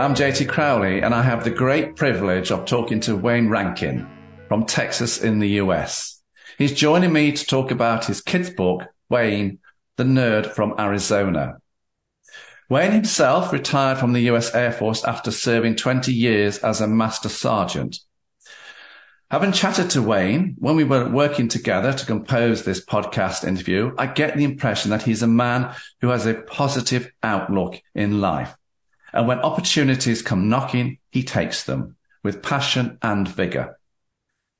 I'm JT Crowley, and I have the great privilege of talking to Wayne Rankin from Texas in the US. He's joining me to talk about his kids' book, Wayne, the Nerd from Arizona. Wayne himself retired from the US Air Force after serving 20 years as a Master Sergeant. Having chatted to Wayne when we were working together to compose this podcast interview, I get the impression that he's a man who has a positive outlook in life. And when opportunities come knocking, he takes them with passion and vigor.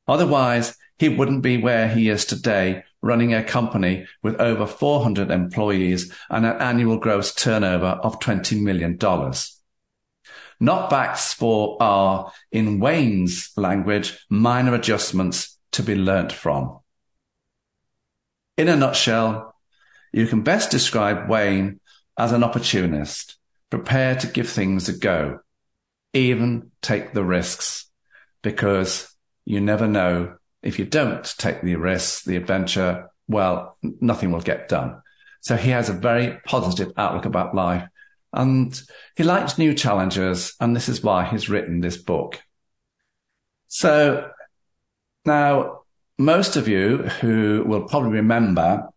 Otherwise, he wouldn't be where he is today, running a company with over 400 employees and an annual gross turnover of $20 million. Knockbacks for are, in Wayne's language, minor adjustments to be learnt from. In a nutshell, you can best describe Wayne as an opportunist, prepared to give things a go, even take the risks, because you never know if you don't take the risks, the adventure, well, nothing will get done. So he has a very positive outlook about life and he likes new challenges. And this is why he's written this book. So now most of you who will probably remember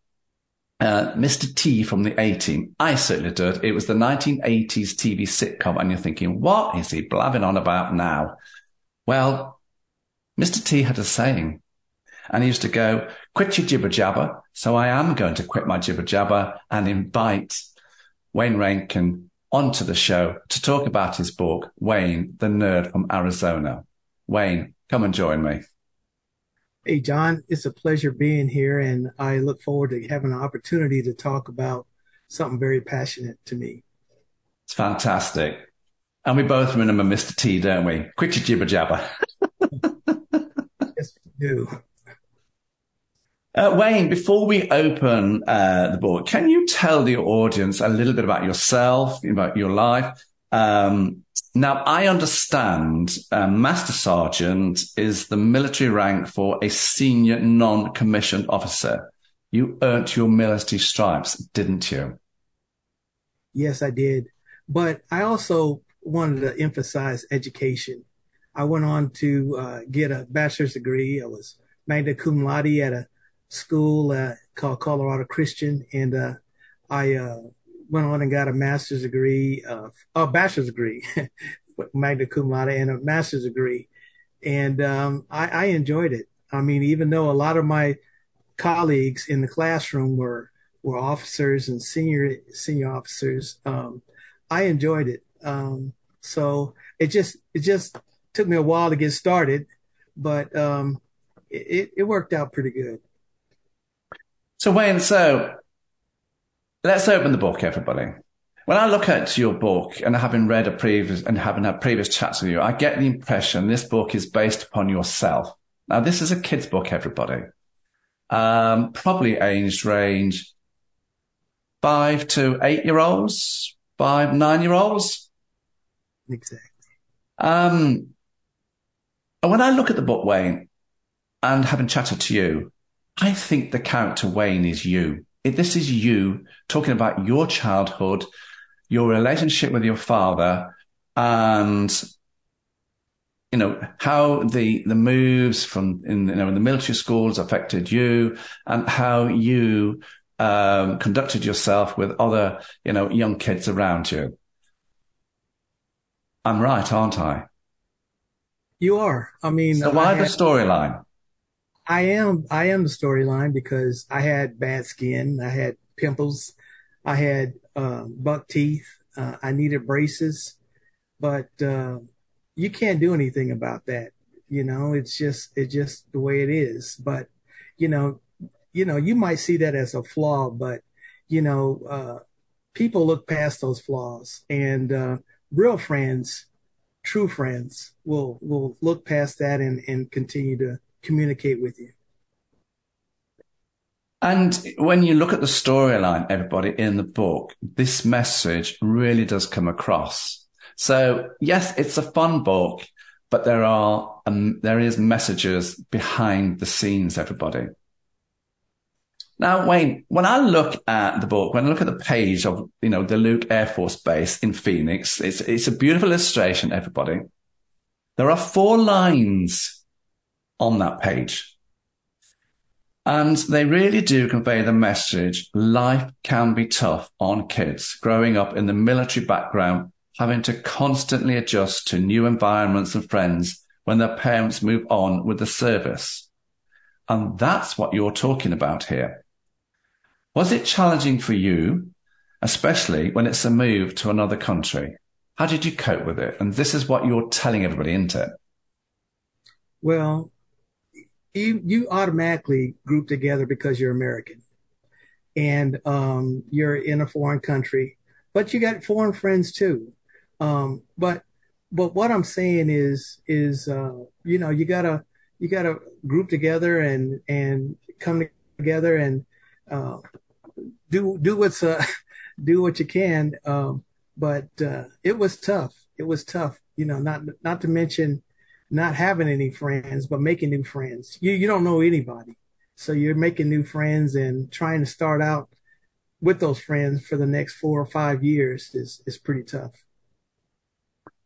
uh, Mr. T from the A Team. I certainly did. It was the 1980s TV sitcom, and you're thinking, what is he blabbing on about now? Well, Mr. T had a saying, and he used to go, quit your jibber jabber. So I am going to quit my jibber jabber and invite Wayne Rankin onto the show to talk about his book, Wayne, the Nerd from Arizona. Wayne, come and join me. Hey, John, it's a pleasure being here, and I look forward to having an opportunity to talk about something very passionate to me. It's fantastic. And we both remember Mr. T, don't we? Quit your jibber jabber. yes, we do. Uh, Wayne, before we open uh, the book, can you tell the audience a little bit about yourself, about your life, um, now, I understand um, Master Sergeant is the military rank for a senior non-commissioned officer. You earned your military stripes, didn't you? Yes, I did. But I also wanted to emphasize education. I went on to uh, get a bachelor's degree. I was magna cum laude at a school uh, called Colorado Christian, and uh, I uh, went on and got a master's degree, uh, a bachelor's degree, magna cum laude, and a master's degree. And um, I, I, enjoyed it. I mean, even though a lot of my colleagues in the classroom were were officers and senior senior officers, um, I enjoyed it. Um, so it just it just took me a while to get started, but um, it, it worked out pretty good. So Wayne, so Let's open the book, everybody. When I look at your book and having read a previous and having had previous chats with you, I get the impression this book is based upon yourself. Now, this is a kid's book, everybody. Um, probably age range five to eight year olds, five, nine year olds. Exactly. Um, and when I look at the book, Wayne, and having chatted to you, I think the character Wayne is you this is you talking about your childhood, your relationship with your father, and you know how the the moves from in you know in the military schools affected you, and how you um, conducted yourself with other you know young kids around you. I'm right, aren't I? You are. I mean, so why the storyline? I am I am the storyline because I had bad skin, I had pimples, I had uh, buck teeth, uh, I needed braces, but uh, you can't do anything about that. You know, it's just it's just the way it is. But you know, you know, you might see that as a flaw, but you know, uh, people look past those flaws, and uh, real friends true friends will will look past that and and continue to communicate with you. And when you look at the storyline, everybody in the book, this message really does come across. So yes, it's a fun book, but there are, um, there is messages behind the scenes, everybody. Now, Wayne, when I look at the book, when I look at the page of, you know, the Luke Air Force Base in Phoenix, it's, it's a beautiful illustration, everybody. There are four lines on that page. And they really do convey the message life can be tough on kids growing up in the military background, having to constantly adjust to new environments and friends when their parents move on with the service. And that's what you're talking about here. Was it challenging for you, especially when it's a move to another country? How did you cope with it? And this is what you're telling everybody, isn't it? Well, you you automatically group together because you're American and um, you're in a foreign country, but you got foreign friends too. Um, but but what I'm saying is is uh, you know you gotta you gotta group together and and come together and uh, do do what's uh, do what you can. Um, but uh, it was tough. It was tough. You know, not not to mention not having any friends, but making new friends. You you don't know anybody, so you're making new friends and trying to start out with those friends for the next four or five years is is pretty tough.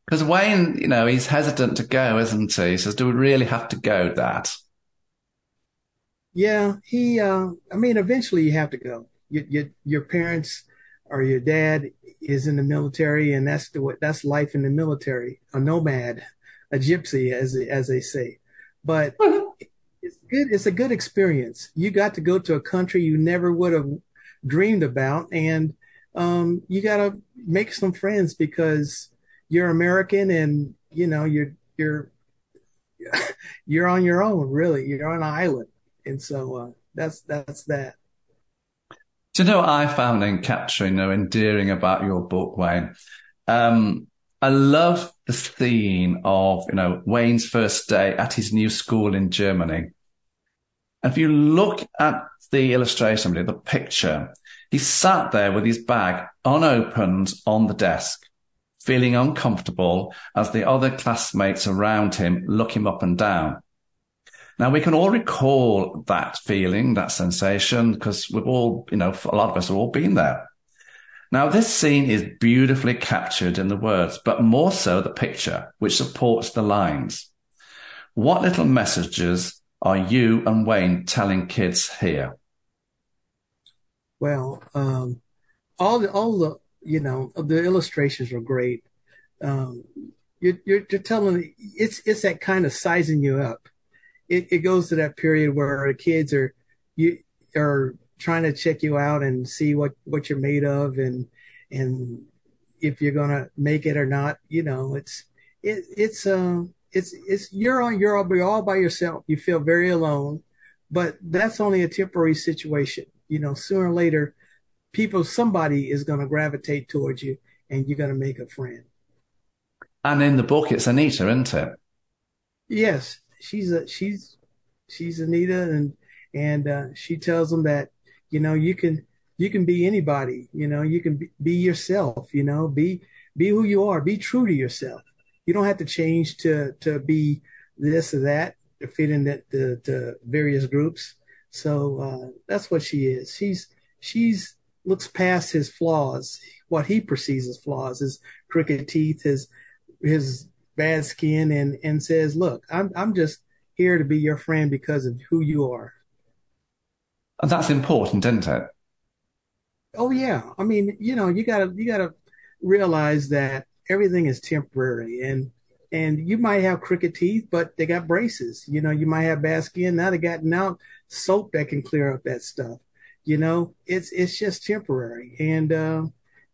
Because Wayne, you know, he's hesitant to go, isn't he? He says, "Do we really have to go, that?" Yeah, he. Uh, I mean, eventually you have to go. Your, your your parents or your dad is in the military, and that's the that's life in the military. A nomad a gypsy, as as they say. But it's good. It's a good experience. You got to go to a country you never would have dreamed about, and um, you got to make some friends because you're American, and you know you're you're you're on your own. Really, you're on an island, and so uh, that's that's that. Do you know what I found in capturing or endearing about your book, Wayne? Um, I love the scene of, you know, Wayne's first day at his new school in Germany. And if you look at the illustration, the picture, he sat there with his bag unopened on the desk, feeling uncomfortable as the other classmates around him look him up and down. Now we can all recall that feeling, that sensation, because we've all, you know, a lot of us have all been there. Now, this scene is beautifully captured in the words, but more so the picture, which supports the lines. What little messages are you and Wayne telling kids here? Well, um, all the all the you know the illustrations are great. Um, you're, you're, you're telling it's it's that kind of sizing you up. It, it goes to that period where kids are you are trying to check you out and see what what you're made of and and if you're gonna make it or not. You know, it's it, it's uh it's it's you're on you're all, you're all by yourself. You feel very alone, but that's only a temporary situation. You know, sooner or later, people somebody is gonna gravitate towards you, and you're gonna make a friend. And in the book, it's Anita, isn't it? Yes, she's a she's she's Anita, and and uh, she tells them that you know, you can you can be anybody. You know, you can be, be yourself. You know, be be who you are. Be true to yourself. You don't have to change to to be this or that to fit in the, the, the various groups. So uh, that's what she is. She's she's looks past his flaws, what he perceives as flaws, his crooked teeth, his his bad skin, and and says, "Look, I'm I'm just here to be your friend because of who you are." And that's important, isn't it? Oh yeah. I mean, you know, you gotta you gotta realize that everything is temporary and and you might have crooked teeth, but they got braces. You know, you might have bad skin. Now they got now soap that can clear up that stuff. You know, it's it's just temporary, and uh,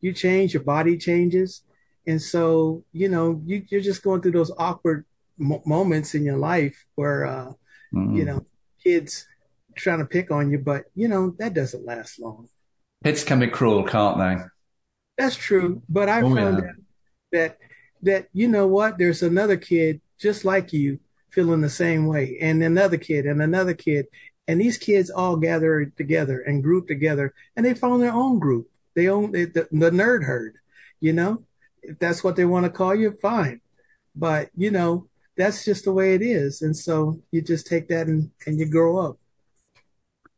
you change, your body changes, and so you know you, you're just going through those awkward mo- moments in your life where uh, mm-hmm. you know kids trying to pick on you, but you know, that doesn't last long. Kids can be cruel, can't they? That's true. But I oh, found yeah. that, that that you know what, there's another kid just like you feeling the same way, and another kid and another kid, and these kids all gather together and group together, and they form their own group. They own the, the nerd herd, you know. If that's what they want to call you, fine. But you know, that's just the way it is, and so you just take that and and you grow up.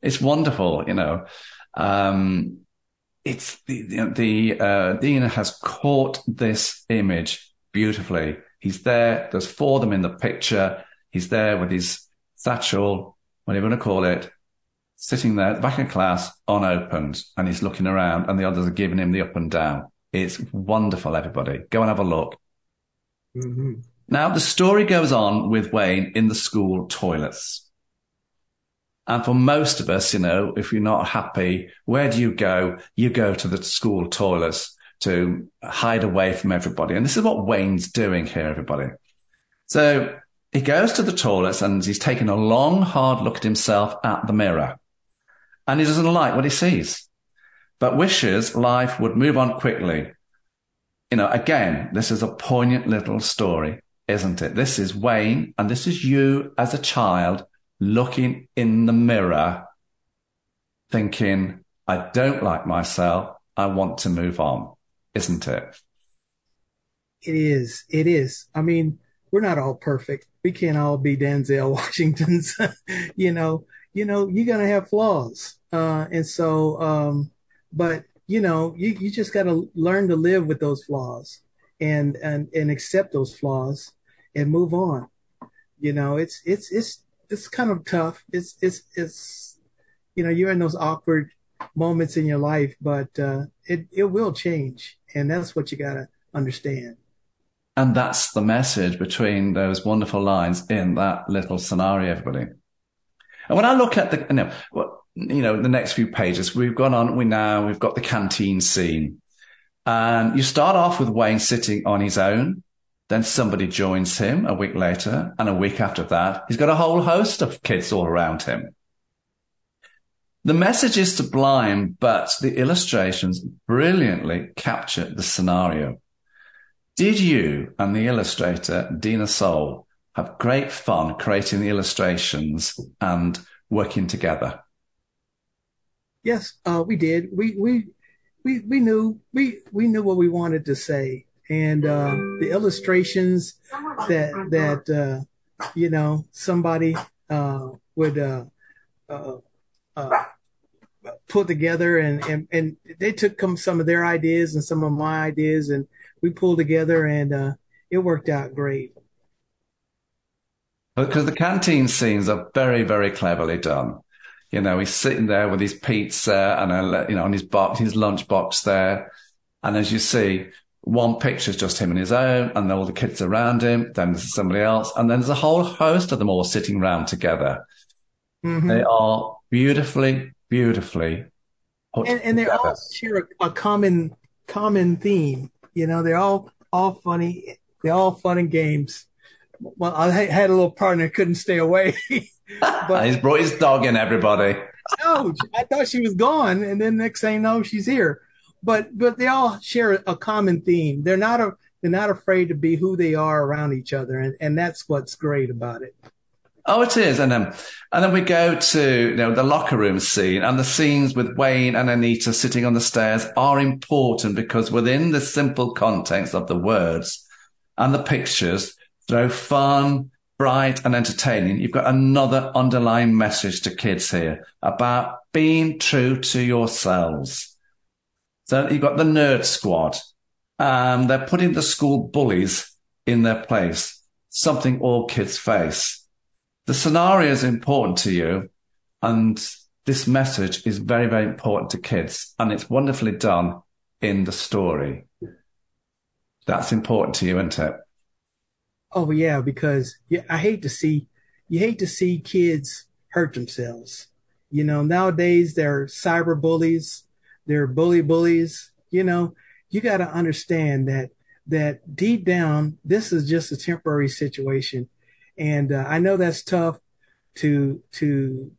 It's wonderful, you know. Um, it's the the, the uh, Dina has caught this image beautifully. He's there. There's four of them in the picture. He's there with his satchel, whatever you want to call it, sitting there at the back of class unopened, and he's looking around, and the others are giving him the up and down. It's wonderful, everybody. Go and have a look. Mm-hmm. Now, the story goes on with Wayne in the school toilets. And for most of us, you know, if you're not happy, where do you go? You go to the school toilets to hide away from everybody. And this is what Wayne's doing here, everybody. So he goes to the toilets and he's taking a long, hard look at himself at the mirror. And he doesn't like what he sees, but wishes life would move on quickly. You know, again, this is a poignant little story, isn't it? This is Wayne and this is you as a child looking in the mirror, thinking, I don't like myself. I want to move on, isn't it? It is. It is. I mean, we're not all perfect. We can't all be Denzel Washington's. you know, you know, you're gonna have flaws. Uh, and so, um, but you know, you, you just got to learn to live with those flaws and, and, and accept those flaws and move on. You know, it's, it's, it's, it's kind of tough. It's it's it's you know you're in those awkward moments in your life, but uh, it it will change, and that's what you gotta understand. And that's the message between those wonderful lines in that little scenario, everybody. And when I look at the you know, well, you know the next few pages, we've gone on. We now we've got the canteen scene, and you start off with Wayne sitting on his own then somebody joins him a week later, and a week after that, he's got a whole host of kids all around him. The message is sublime, but the illustrations brilliantly capture the scenario. Did you and the illustrator, Dina Soul, have great fun creating the illustrations and working together? Yes, uh, we did. We, we, we, we knew, we, we knew what we wanted to say and uh, the illustrations that that uh, you know somebody uh, would uh, uh, uh, put together, and, and and they took some of their ideas and some of my ideas, and we pulled together, and it worked out great. Because the canteen scenes are very, very cleverly done. You know, he's sitting there with his pizza and a, you know, on his box, his lunch box there. And as you see, one picture is just him and his own, and then all the kids around him. Then there's somebody else, and then there's a whole host of them all sitting around together. Mm-hmm. They are beautifully, beautifully and, and they all share a, a, common common theme. You know, they're all all funny. They're all fun and games. Well, I had a little partner couldn't stay away. but he's brought his dog in. Everybody. oh, I thought she was gone, and then next thing you know, she's here but but they all share a common theme. They're not a they're not afraid to be who they are around each other, and and that's what's great about it. Oh, it is, and then and then we go to you know the locker room scene, and the scenes with Wayne and Anita sitting on the stairs are important because within the simple context of the words and the pictures, though fun, bright, and entertaining. You've got another underlying message to kids here about being true to yourselves so you've got the nerd squad. Um, they're putting the school bullies in their place, something all kids face. The scenario is important to you and this message is very, very important to kids and it's wonderfully done in the story. That's important to you, isn't it? Oh yeah, because I hate to see you hate to see kids hurt themselves. You know, nowadays they're cyber bullies they're bully bullies. You know, you got to understand that that deep down, this is just a temporary situation, and uh, I know that's tough to to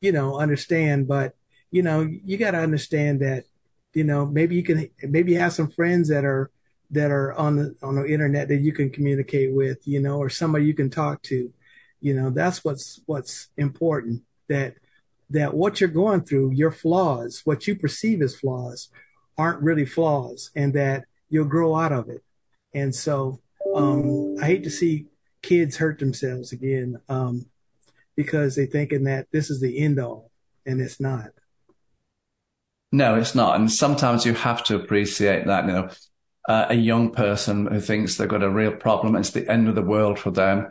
you know understand, but you know you got to understand that you know maybe you can maybe you have some friends that are that are on the on the internet that you can communicate with, you know, or somebody you can talk to. You know, that's what's what's important. That that what you're going through, your flaws, what you perceive as flaws, aren't really flaws, and that you'll grow out of it. And so, um, I hate to see kids hurt themselves again um, because they're thinking that this is the end all, and it's not. No, it's not. And sometimes you have to appreciate that. You know, uh, a young person who thinks they've got a real problem, it's the end of the world for them.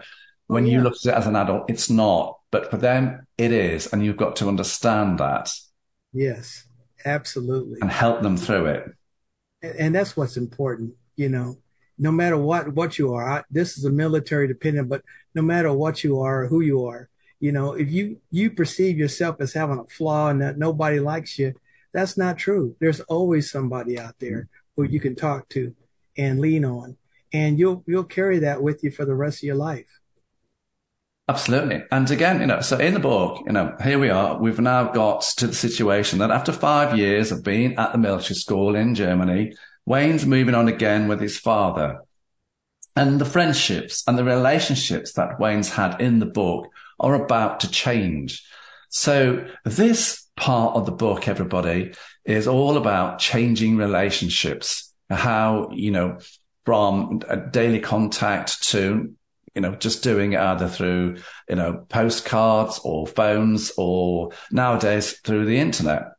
When oh, yeah. you look at it as an adult, it's not. But for them, it is. And you've got to understand that. Yes, absolutely. And help them through it. And, and that's what's important. You know, no matter what, what you are, I, this is a military dependent, but no matter what you are, or who you are, you know, if you, you perceive yourself as having a flaw and that nobody likes you, that's not true. There's always somebody out there who you can talk to and lean on, and you'll you'll carry that with you for the rest of your life. Absolutely. And again, you know, so in the book, you know, here we are. We've now got to the situation that after five years of being at the military school in Germany, Wayne's moving on again with his father. And the friendships and the relationships that Wayne's had in the book are about to change. So this part of the book, everybody, is all about changing relationships. How, you know, from daily contact to, you know, just doing it either through, you know, postcards or phones or nowadays through the internet.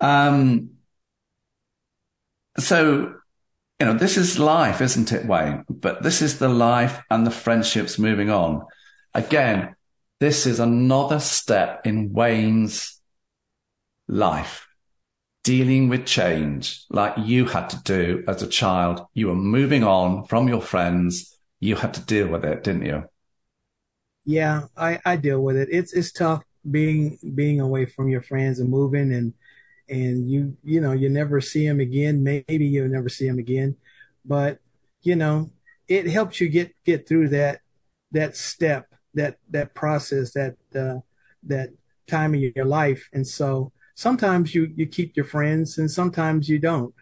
Um, so, you know, this is life, isn't it, Wayne? But this is the life and the friendships moving on. Again, this is another step in Wayne's life, dealing with change like you had to do as a child. You were moving on from your friends. You had to deal with it, didn't you? Yeah, I, I deal with it. It's, it's tough being, being away from your friends and moving and, and you, you know, you never see them again. Maybe you'll never see them again, but you know, it helps you get, get through that, that step that that process, that uh, that time in your life. And so sometimes you you keep your friends, and sometimes you don't.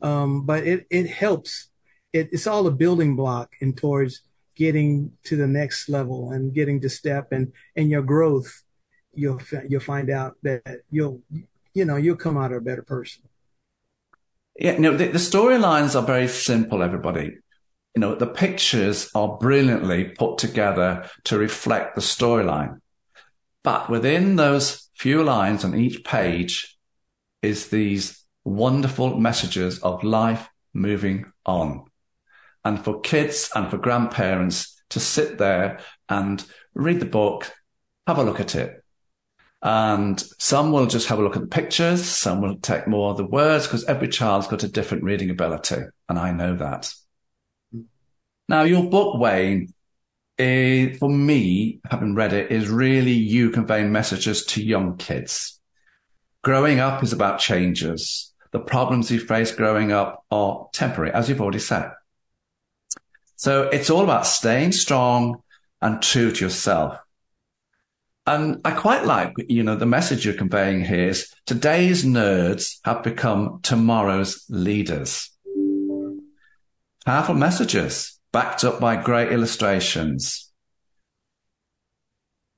Um, but it it helps. It, it's all a building block and towards getting to the next level and getting to step and and your growth. You'll you'll find out that you'll you know you'll come out a better person. Yeah, no, the, the storylines are very simple, everybody you know, the pictures are brilliantly put together to reflect the storyline. But within those few lines on each page is these wonderful messages of life moving on. And for kids and for grandparents to sit there and read the book, have a look at it. And some will just have a look at the pictures. Some will take more of the words because every child's got a different reading ability. And I know that. Now, your book, Wayne, is, for me, having read it, is really you conveying messages to young kids. Growing up is about changes. The problems you face growing up are temporary, as you've already said. So it's all about staying strong and true to yourself. And I quite like, you know, the message you're conveying here is today's nerds have become tomorrow's leaders. Powerful messages backed up by great illustrations.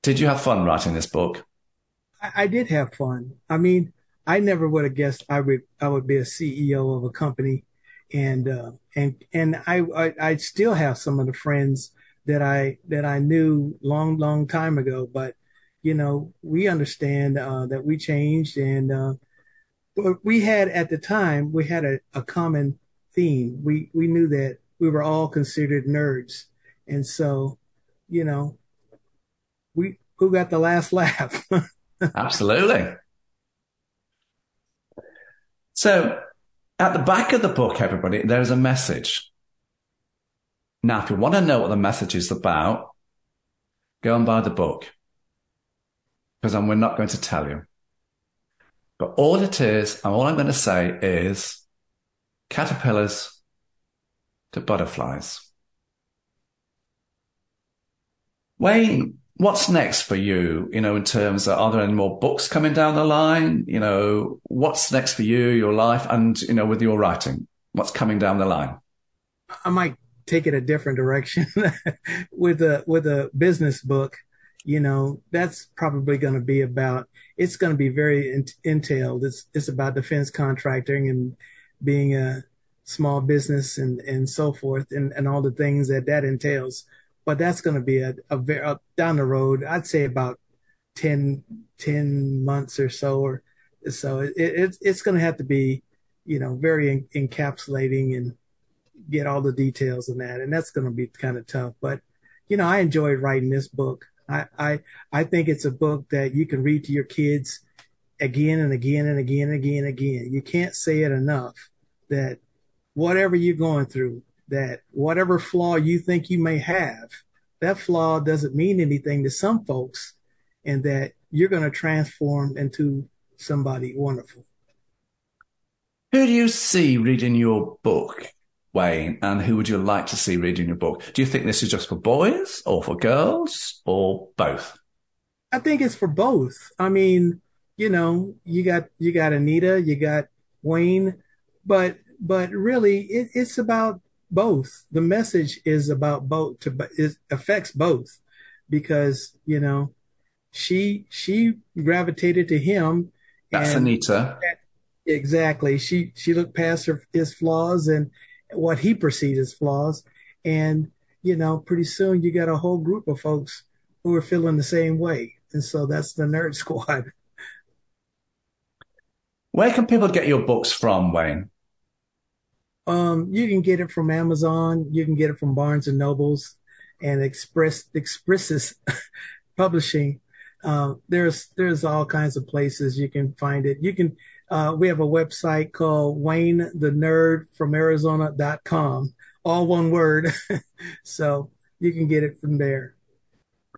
Did you have fun writing this book? I, I did have fun. I mean, I never would have guessed I would I would be a CEO of a company, and uh, and and I, I I still have some of the friends that I that I knew long long time ago, but you know we understand uh, that we changed, and uh, we had at the time we had a, a common theme. We we knew that we were all considered nerds. And so, you know, we who got the last laugh? Absolutely. So at the back of the book, everybody, there's a message. Now, if you want to know what the message is about, go and buy the book because we're not going to tell you. But all it is, and all I'm going to say is caterpillars to butterflies. Wayne, what's next for you? You know, in terms of, are there any more books coming down the line? You know, what's next for you, your life and, you know, with your writing? What's coming down the line? I might take it a different direction with a with a business book. You know, that's probably going to be about. It's going to be very entailed. It's it's about defense contracting and being a small business and and so forth and and all the things that that entails. But that's going to be a, a very down the road. I'd say about 10, 10 months or so, or so. It, it it's going to have to be, you know, very encapsulating and get all the details in that, and that's going to be kind of tough. But you know, I enjoyed writing this book. I, I I think it's a book that you can read to your kids again and again and again and again and again. You can't say it enough that whatever you're going through, that whatever flaw you think you may have, that flaw doesn't mean anything to some folks, and that you're going to transform into somebody wonderful. Who do you see reading your book? Wayne, and who would you like to see reading your book? Do you think this is just for boys or for girls or both? I think it's for both. I mean, you know, you got you got Anita, you got Wayne, but but really it, it's about both. The message is about both to it affects both because, you know, she she gravitated to him. That's Anita. Exactly. She she looked past her his flaws and what he perceived as flaws. And, you know, pretty soon you got a whole group of folks who are feeling the same way. And so that's the nerd squad. Where can people get your books from, Wayne? Um, you can get it from Amazon. You can get it from Barnes and Nobles and Express Expresses Publishing. Uh, there's there's all kinds of places you can find it. You can uh, we have a website called Wayne the Nerd from Arizona.com, all one word. so you can get it from there.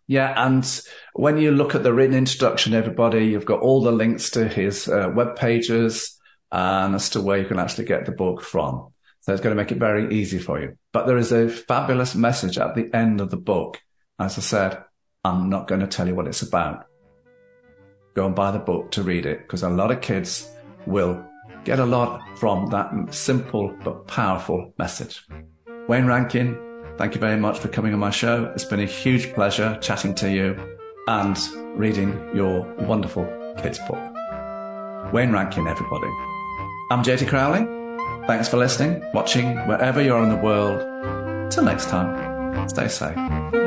Yeah, and when you look at the written introduction, everybody, you've got all the links to his uh, web pages and as to where you can actually get the book from. So it's going to make it very easy for you. But there is a fabulous message at the end of the book. As I said, I'm not going to tell you what it's about. Go and buy the book to read it because a lot of kids will get a lot from that simple but powerful message. Wayne Rankin, thank you very much for coming on my show. It's been a huge pleasure chatting to you and reading your wonderful kids' book. Wayne Rankin, everybody. I'm JT Crowley. Thanks for listening, watching, wherever you're in the world. Till next time, stay safe.